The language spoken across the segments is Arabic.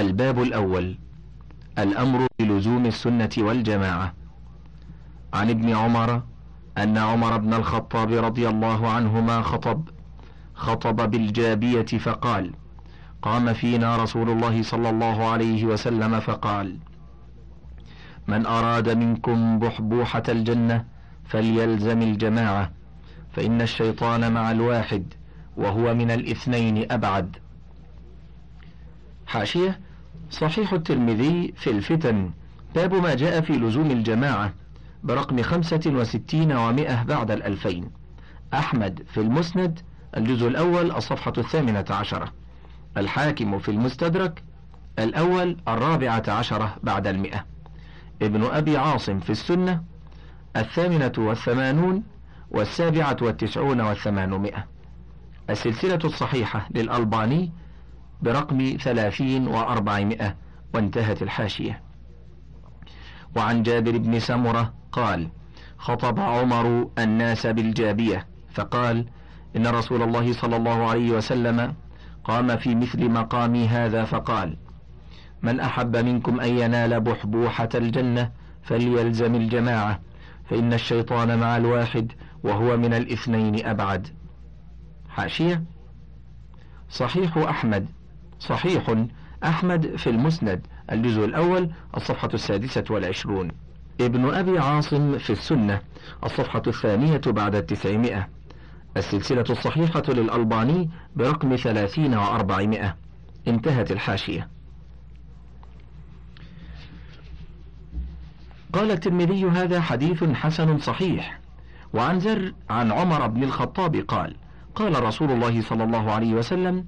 الباب الأول. الأمر بلزوم السنة والجماعة. عن ابن عمر أن عمر بن الخطاب رضي الله عنهما خطب خطب بالجابية فقال قام فينا رسول الله صلى الله عليه وسلم فقال من أراد منكم بحبوحة الجنة فليلزم الجماعة فإن الشيطان مع الواحد وهو من الاثنين أبعد. حاشية صحيح الترمذي في الفتن باب ما جاء في لزوم الجماعة برقم خمسة وستين ومائة بعد الألفين. أحمد في المسند الجزء الأول الصفحة الثامنة عشرة. الحاكم في المستدرك الأول الرابعة عشرة بعد المئة ابن أبي عاصم في السنة الثامنة والثمانون والسابعة والتسعون والثمانمائة. السلسلة الصحيحة للألباني برقم ثلاثين وأربعمائة وانتهت الحاشية. وعن جابر بن سمرة قال خطب عمر الناس بالجابية فقال إن رسول الله صلى الله عليه وسلم قام في مثل مقامي هذا فقال من أحب منكم أن ينال بحبوحة الجنة فليلزم الجماعة فإن الشيطان مع الواحد وهو من الاثنين أبعد. حاشية. صحيح أحمد صحيح. أحمد في المسند الجزء الأول الصفحة السادسة والعشرون. ابن أبي عاصم في السنة الصفحة الثانية بعد التسعمائة. السلسلة الصحيحة للألباني برقم ثلاثين وأربعمائة. انتهت الحاشية. قال الترمذي هذا حديث حسن صحيح. وعن زر عن عمر بن الخطاب قال قال رسول الله صلى الله عليه وسلم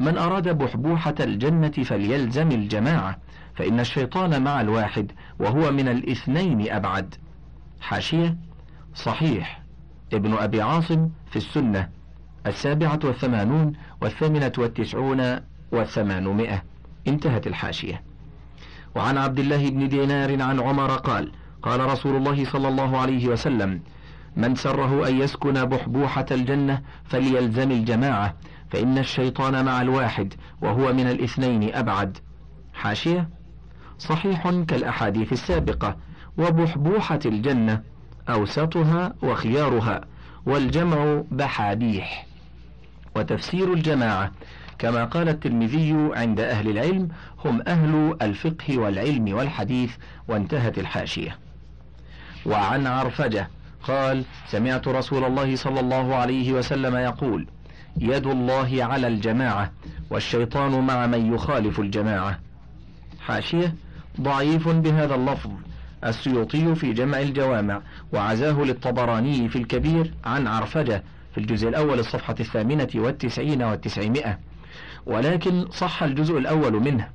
من أراد بحبوحة الجنة فليلزم الجماعة فإن الشيطان مع الواحد وهو من الاثنين أبعد. حاشية صحيح. ابن أبي عاصم في السنة السابعة والثمانون والثامنة والتسعون والثمانمائة. انتهت الحاشية. وعن عبد الله بن دينار عن عمر قال قال رسول الله صلى الله عليه وسلم من سره أن يسكن بحبوحة الجنة فليلزم الجماعة. فإن الشيطان مع الواحد وهو من الاثنين أبعد. حاشية. صحيح كالأحاديث السابقة وبحبوحة الجنة أوسطها وخيارها والجمع بحابيح. وتفسير الجماعة كما قال الترمذي عند أهل العلم هم أهل الفقه والعلم والحديث وانتهت الحاشية. وعن عرفجة قال سمعت رسول الله صلى الله عليه وسلم يقول يد الله على الجماعة والشيطان مع من يخالف الجماعة. حاشية ضعيف بهذا اللفظ. السيوطي في جمع الجوامع وعزاه للطبراني في الكبير عن عرفجة في الجزء الأول الصفحة الثامنة والتسعين والتسعمائة. ولكن صح الجزء الأول منه.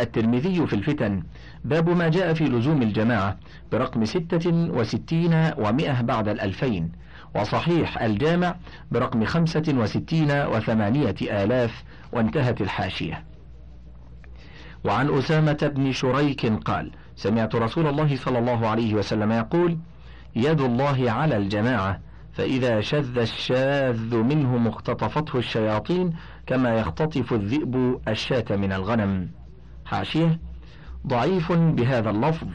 الترمذي في الفتن باب ما جاء في لزوم الجماعة برقم ستة وستين ومائة بعد الألفين. وصحيح الجامع برقم خمسة وستين وثمانية آلاف وانتهت الحاشية. وعن أسامة بن شريك قال سمعت رسول الله صلى الله عليه وسلم يقول يد الله على الجماعة فإذا شذ الشاذ منهم اختطفته الشياطين كما يختطف الذئب الشاة من الغنم. حاشية ضعيف بهذا اللفظ.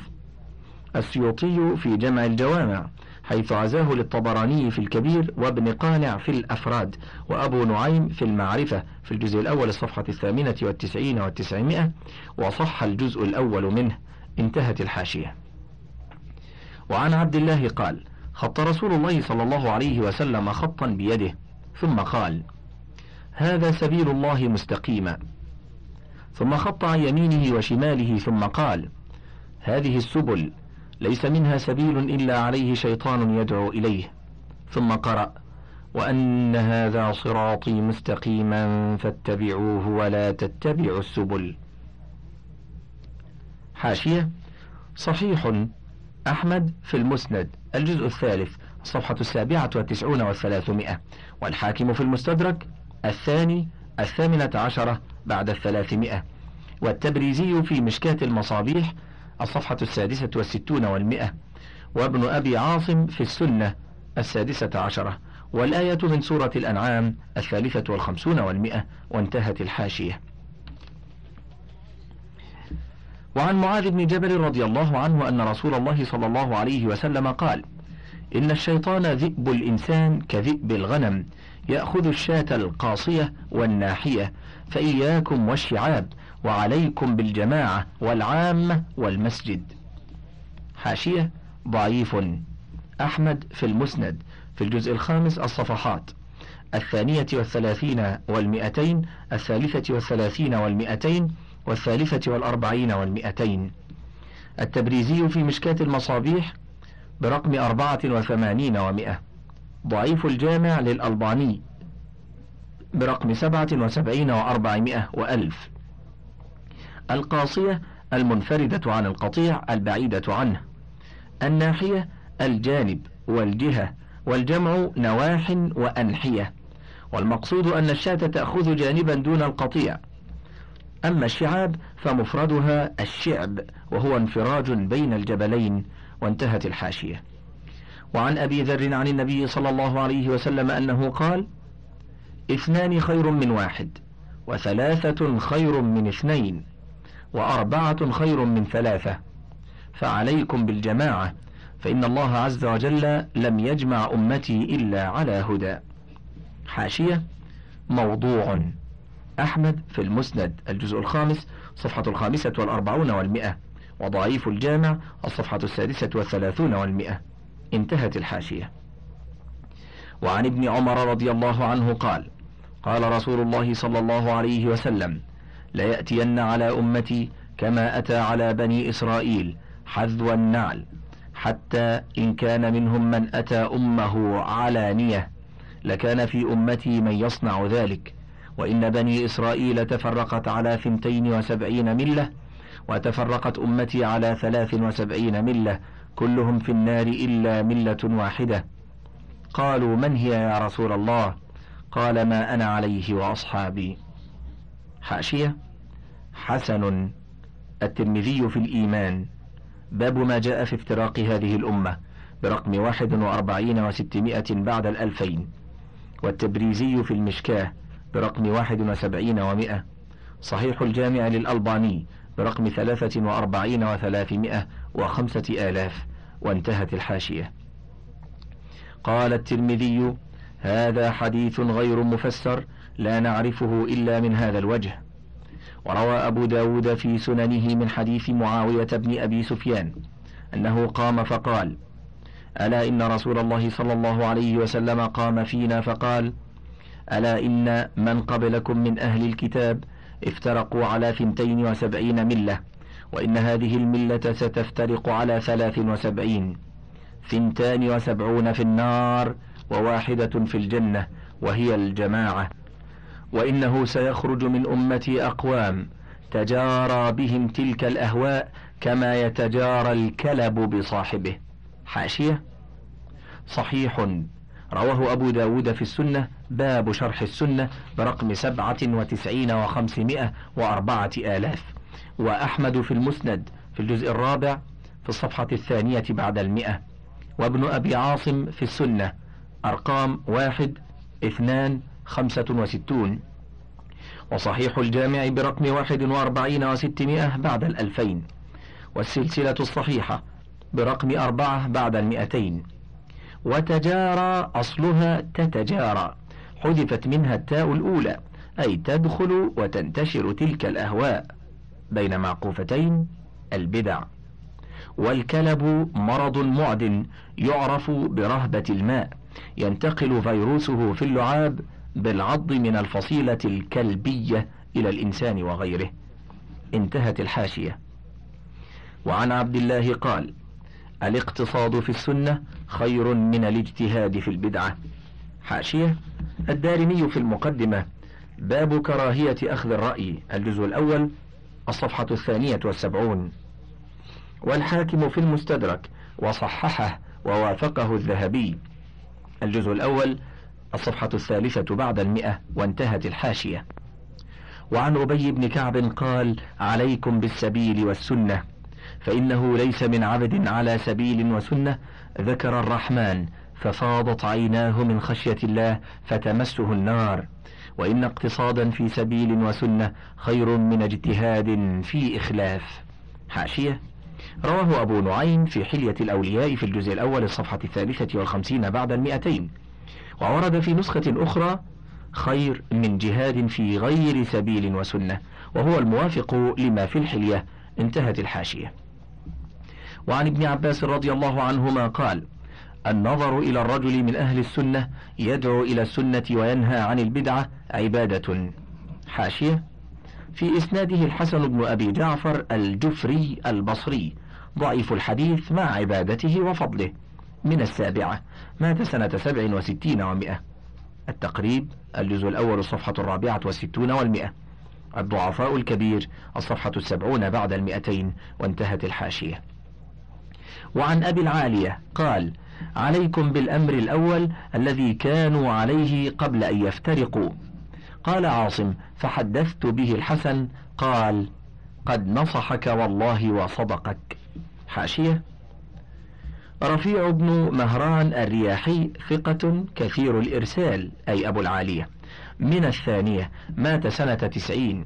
السيوطي في جمع الجوامع حيث عزاه للطبراني في الكبير وابن قانع في الأفراد وأبو نعيم في المعرفة في الجزء الأول الصفحة الثامنة والتسعين والتسعمائة وصح الجزء الأول منه. انتهت الحاشية. وعن عبد الله قال خط رسول الله صلى الله عليه وسلم خطا بيده ثم قال هذا سبيل الله مستقيما. ثم خط عن يمينه وشماله ثم قال هذه السبل ليس منها سبيل إلا عليه شيطان يدعو إليه. ثم قرأ وأن هذا صراطي مستقيما فاتبعوه ولا تتبعوا السبل. حاشية صحيح أحمد في المسند الجزء الثالث الصفحة السابعة والتسعون والثلاثمائة. والحاكم في المستدرك الثاني الثامنة عشرة بعد الثلاثمائة. والتبريزي في مشكاة المصابيح الصفحة السادسة والستون والمئة وابن أبي عاصم في السنة السادسة عشرة والآية من سورة الأنعام الثالثة والخمسون والمئة وانتهت الحاشية. وعن معاذ بن جبل رضي الله عنه أن رسول الله صلى الله عليه وسلم قال إن الشيطان ذئب الإنسان كذئب الغنم يأخذ الشاة القاصية والناحية فإياكم والشعاب وعليكم بالجماعة والعامة والمسجد. حاشية ضعيف. أحمد في المسند في الجزء الخامس الصفحات. الثانية والثلاثين والمئتين الثالثة والثلاثين والمئتين والثالثة والأربعين والمئتين. التبريزي في مشكاة المصابيح برقم أربعة وثمانين ومئة. ضعيف الجامع للألباني برقم سبعة وسبعين وأربعمائة وألف. القاصية المنفردة عن القطيع البعيدة عنه. الناحية الجانب والجهة. والجمع نواح وأنحية. والمقصود أن الشاة تأخذ جانبا دون القطيع. أما الشعاب فمفردها الشعب وهو انفراج بين الجبلين وانتهت الحاشية. وعن أبي ذر عن النبي صلى الله عليه وسلم أنه قال اثنان خير من واحد وثلاثة خير من اثنين. وأربعة خير من ثلاثة. فعليكم بالجماعة فإن الله عز وجل لم يجمع أمتي إلا على هدى. حاشية موضوع. أحمد في المسند الجزء الخامس صفحة الخامسة والأربعون والمئة. وضعيف الجامع الصفحة السادسة والثلاثون والمئة. انتهت الحاشية. وعن ابن عمر رضي الله عنه قال قال رسول الله صلى الله عليه وسلم ليأتين على أمتي كما أتى على بني إسرائيل حذو النعل حتى إن كان منهم من أتى أمه علانية. لكان في أمتي من يصنع ذلك. وإن بني إسرائيل تفرقت على ثنتين وسبعين ملة وتفرقت أمتي على ثلاث وسبعين ملة كلهم في النار إلا ملة واحدة. قالوا من هي يا رسول الله؟ قال ما أنا عليه وأصحابي. حاشية. حسن. الترمذي في الإيمان. باب ما جاء في افتراق هذه الأمة برقم واحد وأربعين وستمائة بعد الألفين. والتبريزي في المشكاة برقم واحد وسبعين ومائة. صحيح الجامع للألباني برقم ثلاثة وأربعين وثلاثمائة وخمسة آلاف. وانتهت الحاشية. قال الترمذي هذا حديث غير مفسر لا نعرفه إلا من هذا الوجه. وروى أبو داود في سننه من حديث معاوية بن أبي سفيان أنه قام فقال ألا إن رسول الله صلى الله عليه وسلم قام فينا؟ فقال ألا إن من قبلكم من أهل الكتاب افترقوا على ثنتين وسبعين ملة وإن هذه الملة ستفترق على ثلاث وسبعين. ثنتان وسبعون في النار وواحدة في الجنة وهي الجماعة. وإنه سيخرج من أمتي أقوام. تجارى بهم تلك الأهواء كما يتجارى الكلب بصاحبه. حاشية؟ صحيح. رواه أبو داود في السنة باب شرح السنة برقم سبعة وتسعين وخمسمائة وأربعة آلاف. وأحمد في المسند في الجزء الرابع في الصفحة الثانية بعد المئة. وابن أبي عاصم في السنة أرقام واحد اثنان خمسة وستون. وصحيح الجامع برقم واحد وأربعين وستمائة بعد الألفين. والسلسلة الصحيحة برقم أربعة بعد المئتين. وتجارى أصلها تتجارى. حذفت منها التاء الأولى. أي تدخل وتنتشر تلك الأهواء. بين معقوفتين البدع. والكلب مرض معد يعرف برهبة الماء. ينتقل فيروسه في اللعاب بالعض من الفصيلة الكلبية إلى الإنسان وغيره. انتهت الحاشية. وعن عبد الله قال الاقتصاد في السنة خير من الاجتهاد في البدعة. حاشية. الدارمي في المقدمة باب كراهية أخذ الرأي. الجزء الأول الصفحة الثانية والسبعون. والحاكم في المستدرك وصححه ووافقه الذهبي. الجزء الأول الصفحة الثالثة بعد المئة وانتهت الحاشية. وعن أبي بن كعب قال عليكم بالسبيل والسنة فإنه ليس من عبد على سبيل وسنة ذكر الرحمن ففاضت عيناه من خشية الله فتمسه النار. وإن اقتصادا في سبيل وسنة خير من اجتهاد في إخلاف. حاشية. رواه أبو نعيم في حلية الأولياء في الجزء الأول الصفحة الثالثة والخمسين بعد المئتين. وورد في نسخة أخرى خير من جهاد في غير سبيل وسنة وهو الموافق لما في الحلية انتهت الحاشية. وعن ابن عباس رضي الله عنهما قال النظر إلى الرجل من أهل السنة يدعو إلى السنة وينهى عن البدعة عبادة. حاشية في إسناده الحسن بن أبي جعفر الجفري البصري ضعيف الحديث مع عبادته وفضله. من السابعة مات سنة سبع وستين ومائة التقريب الجزء الأول الصفحة الرابعة والستون والمئة. الضعفاء الكبير الصفحة السبعون بعد المئتين وانتهت الحاشية. وعن أبي العالية قال عليكم بالأمر الأول الذي كانوا عليه قبل أن يفترقوا قال عاصم فحدثت به الحسن قال قد نصحك والله وصدقك حاشية رفيع بن مهران الرياحي ثقة كثير الإرسال أي أبو العالية. من الثانية مات سنة تسعين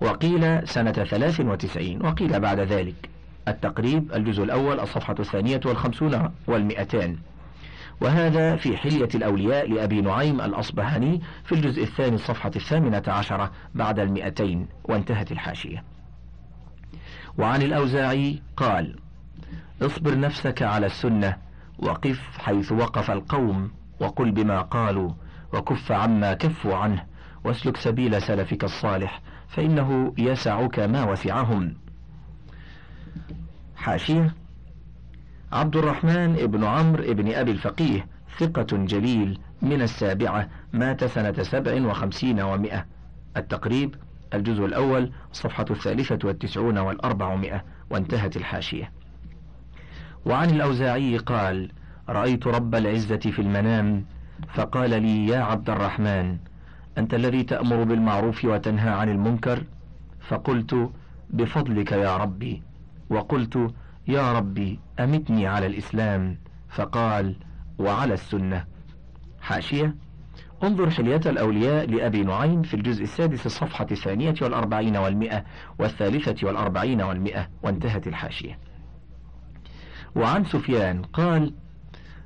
وقيل سنة ثلاث وتسعين وقيل بعد ذلك. التقريب الجزء الأول الصفحة الثانية والخمسون والمئتان. وهذا في حلية الأولياء لأبي نعيم الأصبهاني في الجزء الثاني الصفحة الثامنة عشرة بعد المئتين وانتهت الحاشية. وعن الأوزاعي قال اصبر نفسك على السنة وقف حيث وقف القوم وقل بما قالوا وكف عما كفوا عنه واسلك سبيل سلفك الصالح فإنه يسعك ما وسعهم. حاشية عبد الرحمن ابن عمرو ابن أبي الفقيه ثقة جليل من السابعة مات سنة سبع وخمسين ومائة التقريب الجزء الأول الصفحة الثالثة والتسعون والأربعمائة وانتهت الحاشية. وعن الأوزاعي قال رأيت رب العزة في المنام فقال لي يا عبد الرحمن أنت الذي تأمر بالمعروف وتنهى عن المنكر؟ فقلت بفضلك يا ربي. وقلت يا ربي أمتني على الإسلام. فقال وعلى السنة. حاشية. انظر حلية الأولياء لأبي نعيم في الجزء السادس الصفحة الثانية والأربعين والمئة والثالثة والأربعين والمئة وانتهت الحاشية. وعن سفيان قال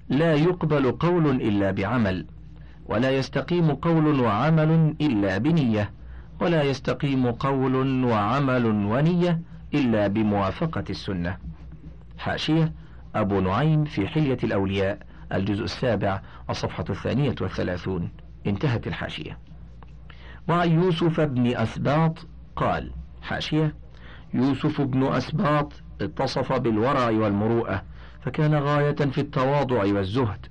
لا يقبل قول إلا بعمل ولا يستقيم قول وعمل إلا بنية ولا يستقيم قول وعمل ونية إلا بموافقة السنة. حاشية أبو نعيم في حلية الأولياء الجزء السابع الصفحة الثانية والثلاثون. انتهت الحاشية. وعن يوسف بن أسباط قال حاشية يوسف بن أسباط اتصف بالورع والمروءة فكان غاية في التواضع والزهد.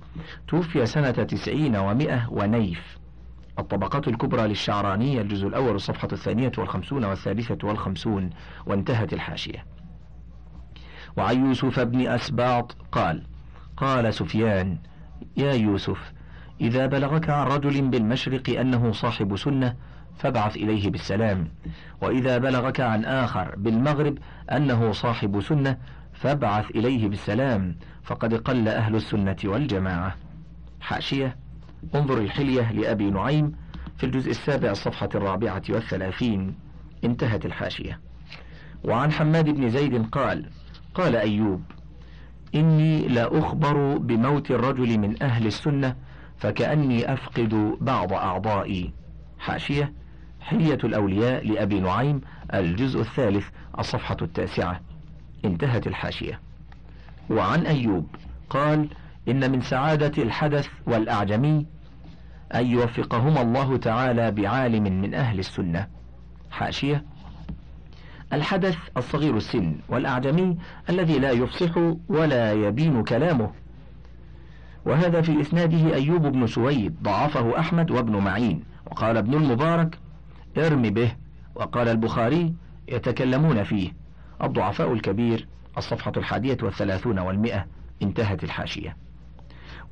توفي سنة تسعين ومائة ونيف. الطبقات الكبرى للشعرانية الجزء الأول الصفحة الثانية والخمسون والثالثة والخمسون وانتهت الحاشية. وعن يوسف بن أسباط قال قال سفيان يا يوسف إذا بلغك عن رجل بالمشرق أنه صاحب سنة فابعث إليه بالسلام. وإذا بلغك عن آخر بالمغرب أنه صاحب سنة فابعث إليه بالسلام. فقد قل أهل السنة والجماعة. حاشية. انظر الحلية لأبي نعيم في الجزء السابع الصفحة الرابعة والثلاثين. انتهت الحاشية. وعن حماد بن زيد قال قال أيوب إني لا أخبر بموت الرجل من أهل السنة فكأني أفقد بعض أعضائي. حاشية. حلية الأولياء لأبي نعيم الجزء الثالث الصفحة التاسعة. انتهت الحاشية. وعن أيوب قال إن من سعادة الحدث والأعجمي أن يوفقهما الله تعالى بعالم من أهل السنة. حاشية الحدث الصغير السن والأعجمي الذي لا يفصح ولا يبين كلامه. وهذا في إسناده أيوب بن سويد ضعفه أحمد وابن معين. وقال ابن المبارك ارم به وقال البخاري يتكلمون فيه. الضعفاء الكبير الصفحة الحادية والثلاثون والمئة انتهت الحاشية.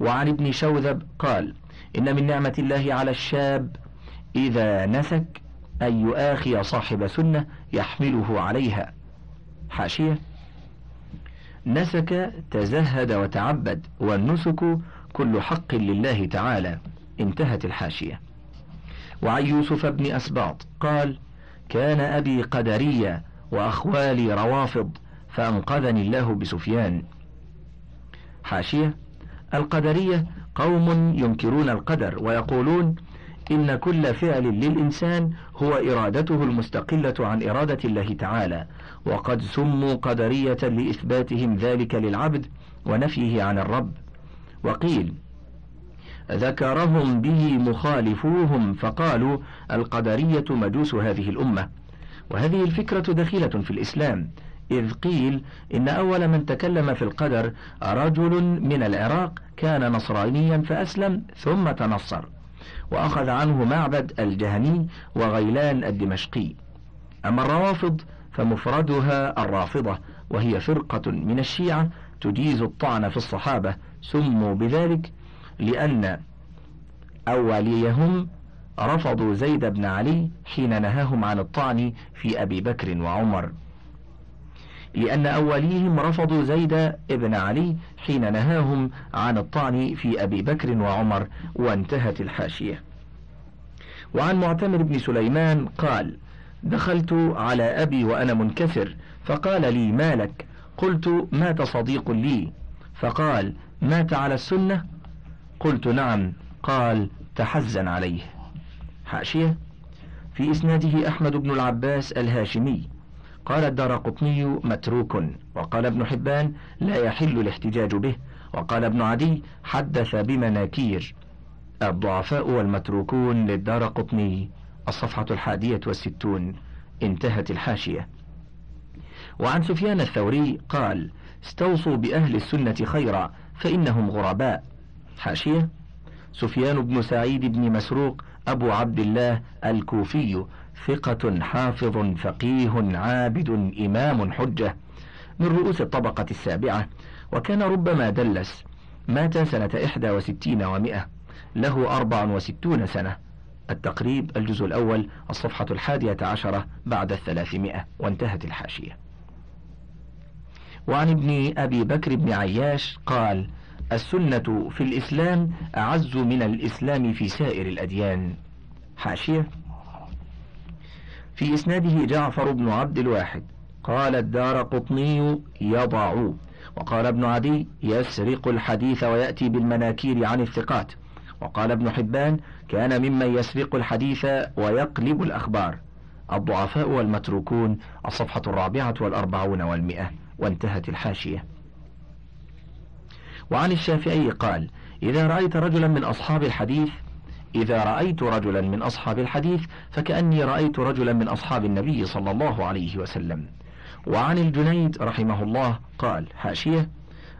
وعن ابن شوذب قال إن من نعمة الله على الشاب إذا نسك أن يؤاخي صاحب سنة يحمله عليها. حاشية نسك تزهد وتعبد والنسك كل حق لله تعالى. انتهت الحاشية. وعن يوسف بن أسباط قال كان أبي قدريا وأخوالي روافض فأنقذني الله بسفيان. حاشية القدرية قوم ينكرون القدر ويقولون إن كل فعل للإنسان هو إرادته المستقلة عن إرادة الله تعالى وقد سموا قدرية لإثباتهم ذلك للعبد ونفيه عن الرب. وقيل ذكرهم به مخالفوهم فقالوا القدرية مجوس هذه الأمة. وهذه الفكرة دخيلة في الإسلام إذ قيل إن أول من تكلم في القدر رجل من العراق كان نصرانيا فأسلم ثم تنصر وأخذ عنه معبد الجهني وغيلان الدمشقي. أما الروافض فمفردها الرافضة وهي فرقة من الشيعة تجيز الطعن في الصحابة سموا بذلك لأن أوليهم رفضوا زيد بن علي حين نهاهم عن الطعن في أبي بكر وعمر. لأن أوليهم رفضوا زيد بن علي حين نهاهم عن الطعن في أبي بكر وعمر وانتهت الحاشية. وعن معتمر بن سليمان قال دخلت على أبي وأنا منكسر فقال لي ما لك؟ قلت مات صديق لي. فقال مات على السنة؟ قلت نعم. قال تحزن عليه. حاشية. في إسناده أحمد بن العباس الهاشمي. قال الدار قطني متروك. وقال ابن حبان لا يحل الاحتجاج به. وقال ابن عدي حدث بمناكير. الضعفاء والمتروكون للدار قطني. الصفحة الحادية والستون. انتهت الحاشية. وعن سفيان الثوري قال استوصوا بأهل السنة خيرا فإنهم غرباء. حاشية سفيان بن سعيد بن مسروق أبو عبد الله الكوفي ثقة حافظ فقيه عابد إمام حجة من رؤوس الطبقة السابعة وكان ربما دلس مات سنة إحدى وستين ومائة له أربع وستون سنة. التقريب الجزء الأول الصفحة الحادية عشرة بعد الثلاثمائة وانتهت الحاشية. وعن ابن أبي بكر بن عياش قال السنة في الإسلام أعز من الإسلام في سائر الأديان. حاشية. في إسناده جعفر بن عبد الواحد قال الدار قطني يضع وقال ابن عدي يسرق الحديث ويأتي بالمناكير عن الثقات وقال ابن حبان كان ممن يسرق الحديث ويقلب الأخبار. الضعفاء والمتروكون الصفحة الرابعة والأربعون والمئة وانتهت الحاشية. وعن الشافعي قال إذا رأيت رجلا من أصحاب الحديث إذا رأيت رجلا من أصحاب الحديث فكأني رأيت رجلا من أصحاب النبي صلى الله عليه وسلم. وعن الجنيد رحمه الله قال حاشية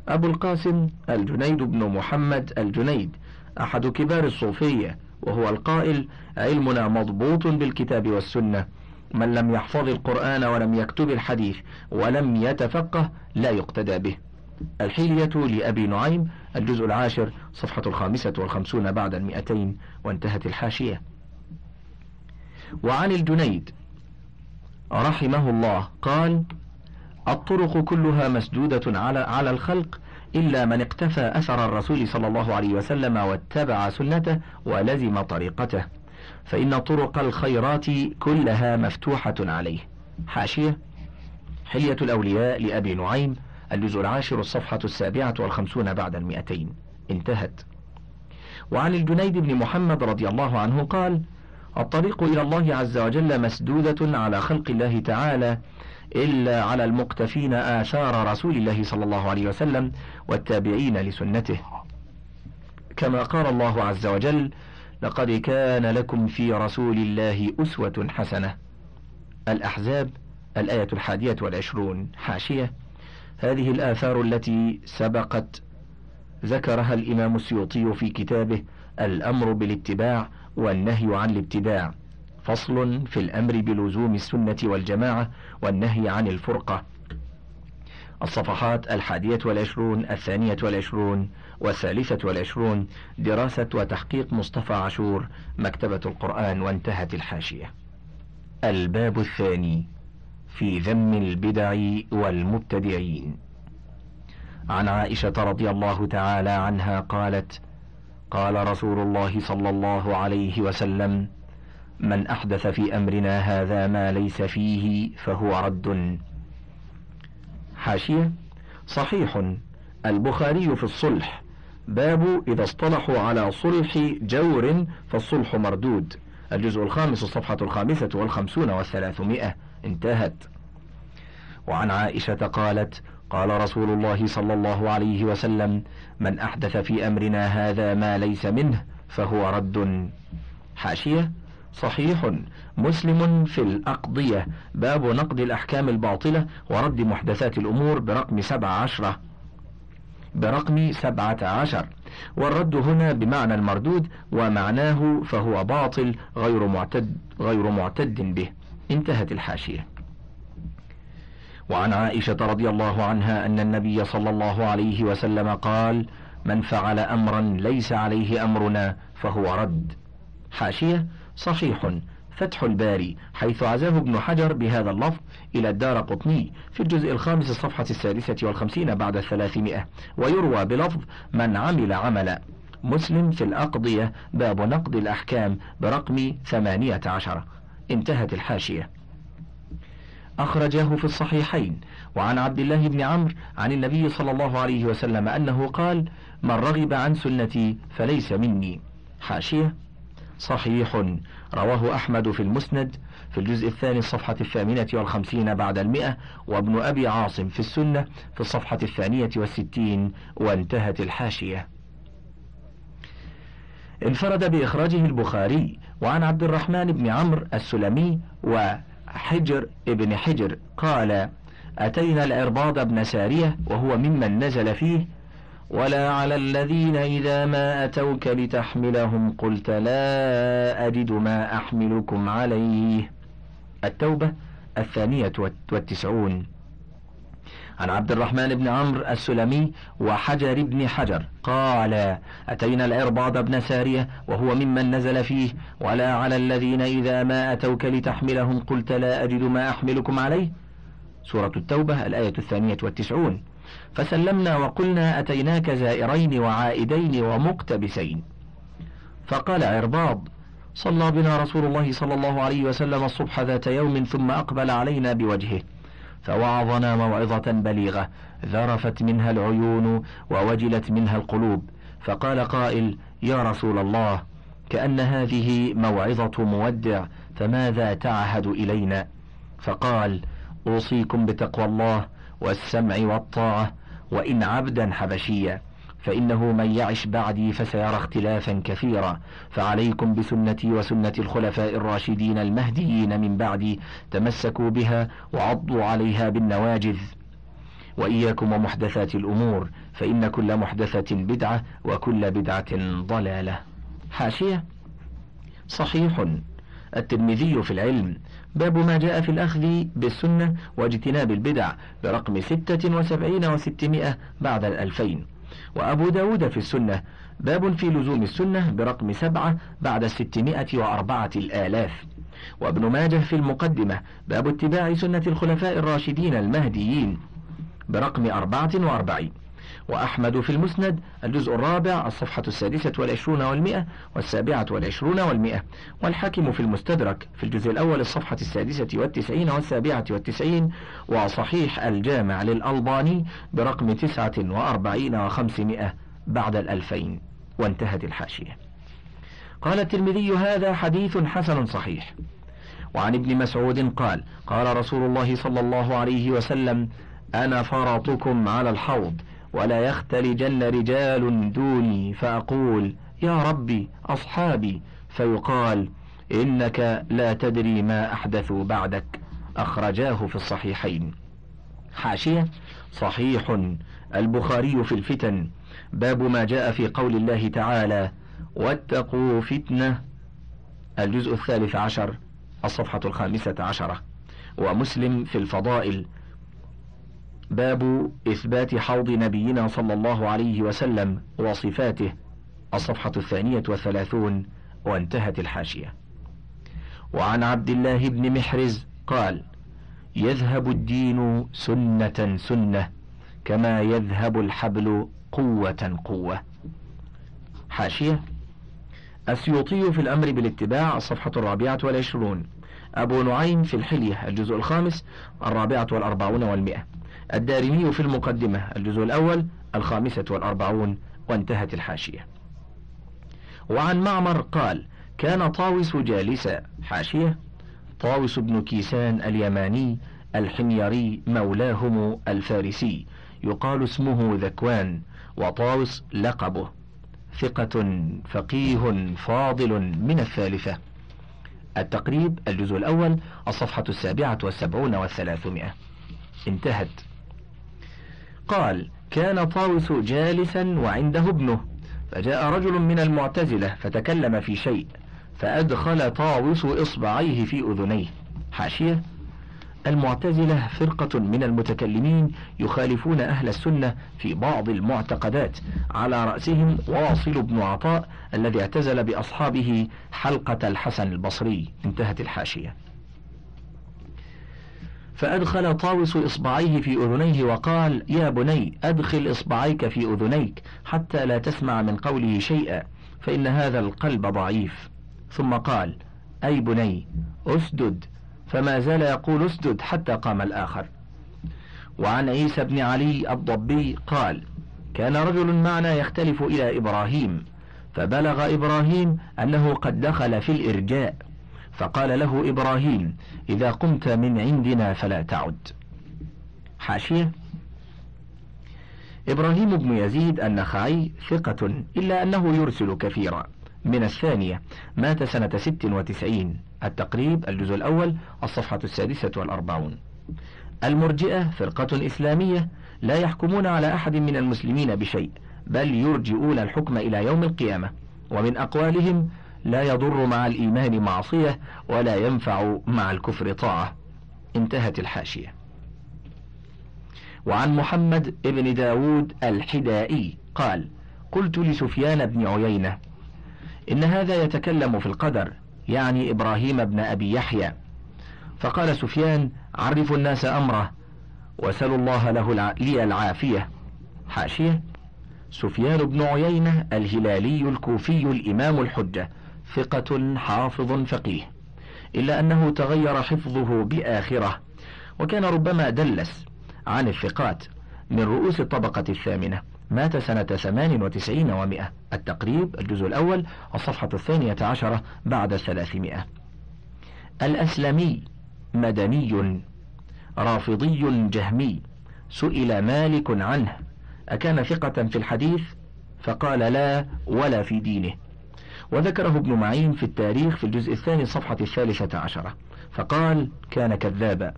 أبو القاسم الجنيد بن محمد الجنيد أحد كبار الصوفية وهو القائل علمنا مضبوط بالكتاب والسنة من لم يحفظ القرآن ولم يكتب الحديث ولم يتفقه لا يقتدى به. الحلية لأبي نعيم الجزء العاشر صفحة الخامسة والخمسون بعد المئتين وانتهت الحاشية. وعن الجنيد رحمه الله قال الطرق كلها مسدودة على على الخلق إلا من اقتفى أثر الرسول صلى الله عليه وسلم واتبع سنته ولزم طريقته. فإن طرق الخيرات كلها مفتوحة عليه. حاشية حلية الأولياء لأبي نعيم الجزء العاشر الصفحة السابعة والخمسون بعد المئتين. انتهت. وعن الجنيد بن محمد رضي الله عنه قال الطريق إلى الله عز وجل مسدودة على خلق الله تعالى إلا على المقتفين آثار رسول الله صلى الله عليه وسلم والتابعين لسنته. كما قال الله عز وجل لقد كان لكم في رسول الله أسوة حسنة. الأحزاب الآية الحادية والعشرون حاشية. هذه الآثار التي سبقت ذكرها الإمام السيوطي في كتابه الأمر بالاتباع والنهي عن الابتداع. فصل في الأمر بلزوم السنة والجماعة والنهي عن الفرقة. الصفحات الحادية والعشرون الثانية والعشرون والثالثة والعشرون دراسة وتحقيق مصطفى عاشور مكتبة القرآن وانتهت الحاشية. الباب الثاني. في ذم البدع والمبتدعين. عن عائشة رضي الله تعالى عنها قالت قال رسول الله صلى الله عليه وسلم من أحدث في أمرنا هذا ما ليس فيه فهو رد. حاشية صحيح البخاري في الصلح. باب إذا اصطلحوا على صلح جور فالصلح مردود. الجزء الخامس الصفحة الخامسة والخمسون والثلاثمائة. انتهت. وعن عائشة قالت قال رسول الله صلى الله عليه وسلم من أحدث في أمرنا هذا ما ليس منه فهو رد. حاشية صحيح مسلم في الأقضية. باب نقد الأحكام الباطلة ورد محدثات الأمور برقم سبع عشرة برقم سبعة عشر. والرد هنا بمعنى المردود ومعناه فهو باطل غير معتد غير معتد به. انتهت الحاشية. وعن عائشة رضي الله عنها أن النبي صلى الله عليه وسلم قال من فعل أمرا ليس عليه أمرنا فهو رد حاشية صحيح فتح الباري حيث عزاه ابن حجر بهذا اللفظ إلى الدار قطني في الجزء الخامس الصفحة السادسة والخمسين بعد الثلاثمائة ويروى بلفظ من عمل عملا مسلم في الأقضية باب نقد الأحكام برقم ثمانية عشر. انتهت الحاشية. أخرجاه في الصحيحين وعن عبد الله بن عمرو عن النبي صلى الله عليه وسلم أنه قال من رغب عن سنتي فليس مني. حاشية. صحيح. رواه أحمد في المسند في الجزء الثاني الصفحة الثامنة والخمسين بعد المئة وابن أبي عاصم في السنة في الصفحة الثانية والستين وانتهت الحاشية. انفرد بإخراجه البخاري وعن عبد الرحمن بن عمرو السلمي وحجر ابن حجر قال أتينا العرباض بن سارية وهو ممن نزل فيه ولا على الذين إذا ما أتوك لتحملهم قلت لا أجد ما أحملكم عليه. التوبة الثانية والتسعون. عن عبد الرحمن بن عمرو السلمي وحجر بن حجر. قال أتينا العرباض بن سارية وهو ممن نزل فيه ولا على الذين إذا ما أتوك لتحملهم قلت لا أجد ما أحملكم عليه. سورة التوبة الآية الثانية والتسعون. فسلمنا وقلنا أتيناك زائرين وعائدين ومقتبسين. فقال عرباض صلى بنا رسول الله صلى الله عليه وسلم الصبح ذات يوم ثم أقبل علينا بوجهه. فوعظنا موعظة بليغة ذرفت منها العيون ووجلت منها القلوب. فقال قائل يا رسول الله كأن هذه موعظة مودع فماذا تعهد إلينا؟ فقال أوصيكم بتقوى الله والسمع والطاعة وإن عبدا حبشيا. فإنه من يعش بعدي فسيرى اختلافا كثيرا. فعليكم بسنتي وسنة الخلفاء الراشدين المهديين من بعدي تمسكوا بها وعضوا عليها بالنواجذ. وإياكم ومحدثات الأمور فإن كل محدثة بدعة وكل بدعة ضلالة. حاشية. صحيح. الترمذي في العلم باب ما جاء في الأخذ بالسنة واجتناب البدع برقم ستة وسبعين وستمائة بعد الألفين. وأبو داود في السنة. باب في لزوم السنة برقم سبعة بعد الستمائة وأربعة الآلاف. وابن ماجه في المقدمة. باب اتباع سنة الخلفاء الراشدين المهديين برقم أربعة وأربعين. وأحمد في المسند الجزء الرابع الصفحة السادسة والعشرون والمئة والسابعة والعشرون والمئة والحاكم في المستدرك في الجزء الأول الصفحة السادسة والتسعين والسابعة والتسعين وصحيح الجامع للألباني برقم تسعة وأربعين وخمسمائة بعد الألفين وانتهت الحاشية. قال الترمذي هذا حديث حسن صحيح. وعن ابن مسعود قال قال رسول الله صلى الله عليه وسلم أنا فرطكم على الحوض. ولا يختلجن رجال دوني فأقول يا ربي أصحابي. فيقال إنك لا تدري ما أحدثوا بعدك. أخرجاه في الصحيحين. حاشية. صحيح. البخاري في الفتن. باب ما جاء في قول الله تعالى واتقوا فتنة. الجزء الثالث عشر الصفحة الخامسة عشرة. ومسلم في الفضائل. باب إثبات حوض نبينا صلى الله عليه وسلم وصفاته الصفحة الثانية والثلاثون وانتهت الحاشية. وعن عبد الله بن محرز قال يذهب الدين سنة سنة كما يذهب الحبل قوة قوة. حاشية. السيوطي في الأمر بالاتباع الصفحة الرابعة والعشرون. أبو نعيم في الحلية الجزء الخامس الرابعة والأربعون والمئة. الدارمي في المقدمة الجزء الأول الخامسة والأربعون وانتهت الحاشية. وعن معمر قال كان طاوس جالسا. حاشية طاوس بن كيسان اليماني الحميري مولاهم الفارسي يقال اسمه ذكوان وطاوس لقبه. ثقة فقيه فاضل من الثالثة. التقريب الجزء الأول الصفحة السابعة والسبعون والثلاثمائة. انتهت قال كان طاوس جالسا وعنده ابنه. فجاء رجل من المعتزلة فتكلم في شيء فأدخل طاوس إصبعيه في أذنيه. حاشية. المعتزلة فرقة من المتكلمين يخالفون أهل السنة في بعض المعتقدات على رأسهم واصل بن عطاء الذي اعتزل بأصحابه حلقة الحسن البصري. انتهت الحاشية. فأدخل طاوس إصبعيه في أذنيه وقال يا بني أدخل إصبعيك في أذنيك حتى لا تسمع من قوله شيئا فإن هذا القلب ضعيف. ثم قال أي بني أسدد. فما زال يقول أسدد حتى قام الآخر. وعن عيسى بن علي الضبي قال كان رجل معنا يختلف إلى إبراهيم فبلغ إبراهيم أنه قد دخل في الإرجاء. فقال له إبراهيم إذا قمت من عندنا فلا تعد. حاشية. إبراهيم بن يزيد النخعي ثقة إلا أنه يرسل كثيرا. من الثانية مات سنة ست وتسعين. التقريب الجزء الأول الصفحة السادسة والأربعون. المرجئة فرقة إسلامية لا يحكمون على أحد من المسلمين بشيء بل يرجئون الحكم إلى يوم القيامة. ومن أقوالهم لا يضر مع الإيمان معصية ولا ينفع مع الكفر طاعة. انتهت الحاشية. وعن محمد ابن داود الحدائي قال قلت لسفيان بن عيينة إن هذا يتكلم في القدر يعني إبراهيم بن أبي يحيى. فقال سفيان عرفوا الناس أمره وسلوا الله له. لي العافية. حاشية. سفيان بن عيينة الهلالي الكوفي الإمام الحجة. ثقة حافظ فقيه إلا أنه تغير حفظه بآخرة وكان ربما دلس عن الثقات من رؤوس الطبقة الثامنة. مات سنة ثمان وتسعين ومائة. التقريب الجزء الأول الصفحة الثانية عشرة بعد الثلاثمائة. الأسلمي مدني رافضي جهمي. سئل مالك عنه أكان ثقة في الحديث؟ فقال لا ولا في دينه. وذكره ابن معين في التاريخ في الجزء الثاني الصفحة الثالثة عشرة. فقال كان كذابا.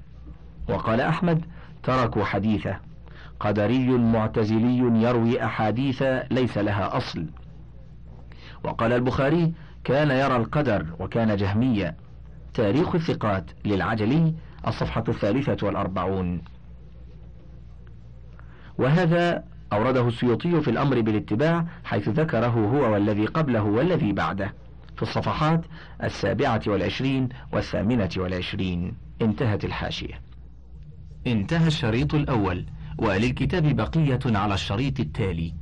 وقال أحمد تركوا حديثه. قدري معتزلي يروي أحاديث ليس لها أصل. وقال البخاري كان يرى القدر وكان جهميا. تاريخ الثقات للعجلي الصفحة الثالثة والأربعون. وهذا أورده السيوطي في الأمر بالاتباع حيث ذكره هو والذي قبله والذي بعده. في الصفحات السابعة والعشرين والثامنة والعشرين. انتهت الحاشية. انتهى الشريط الأول وللكتاب بقية على الشريط التالي.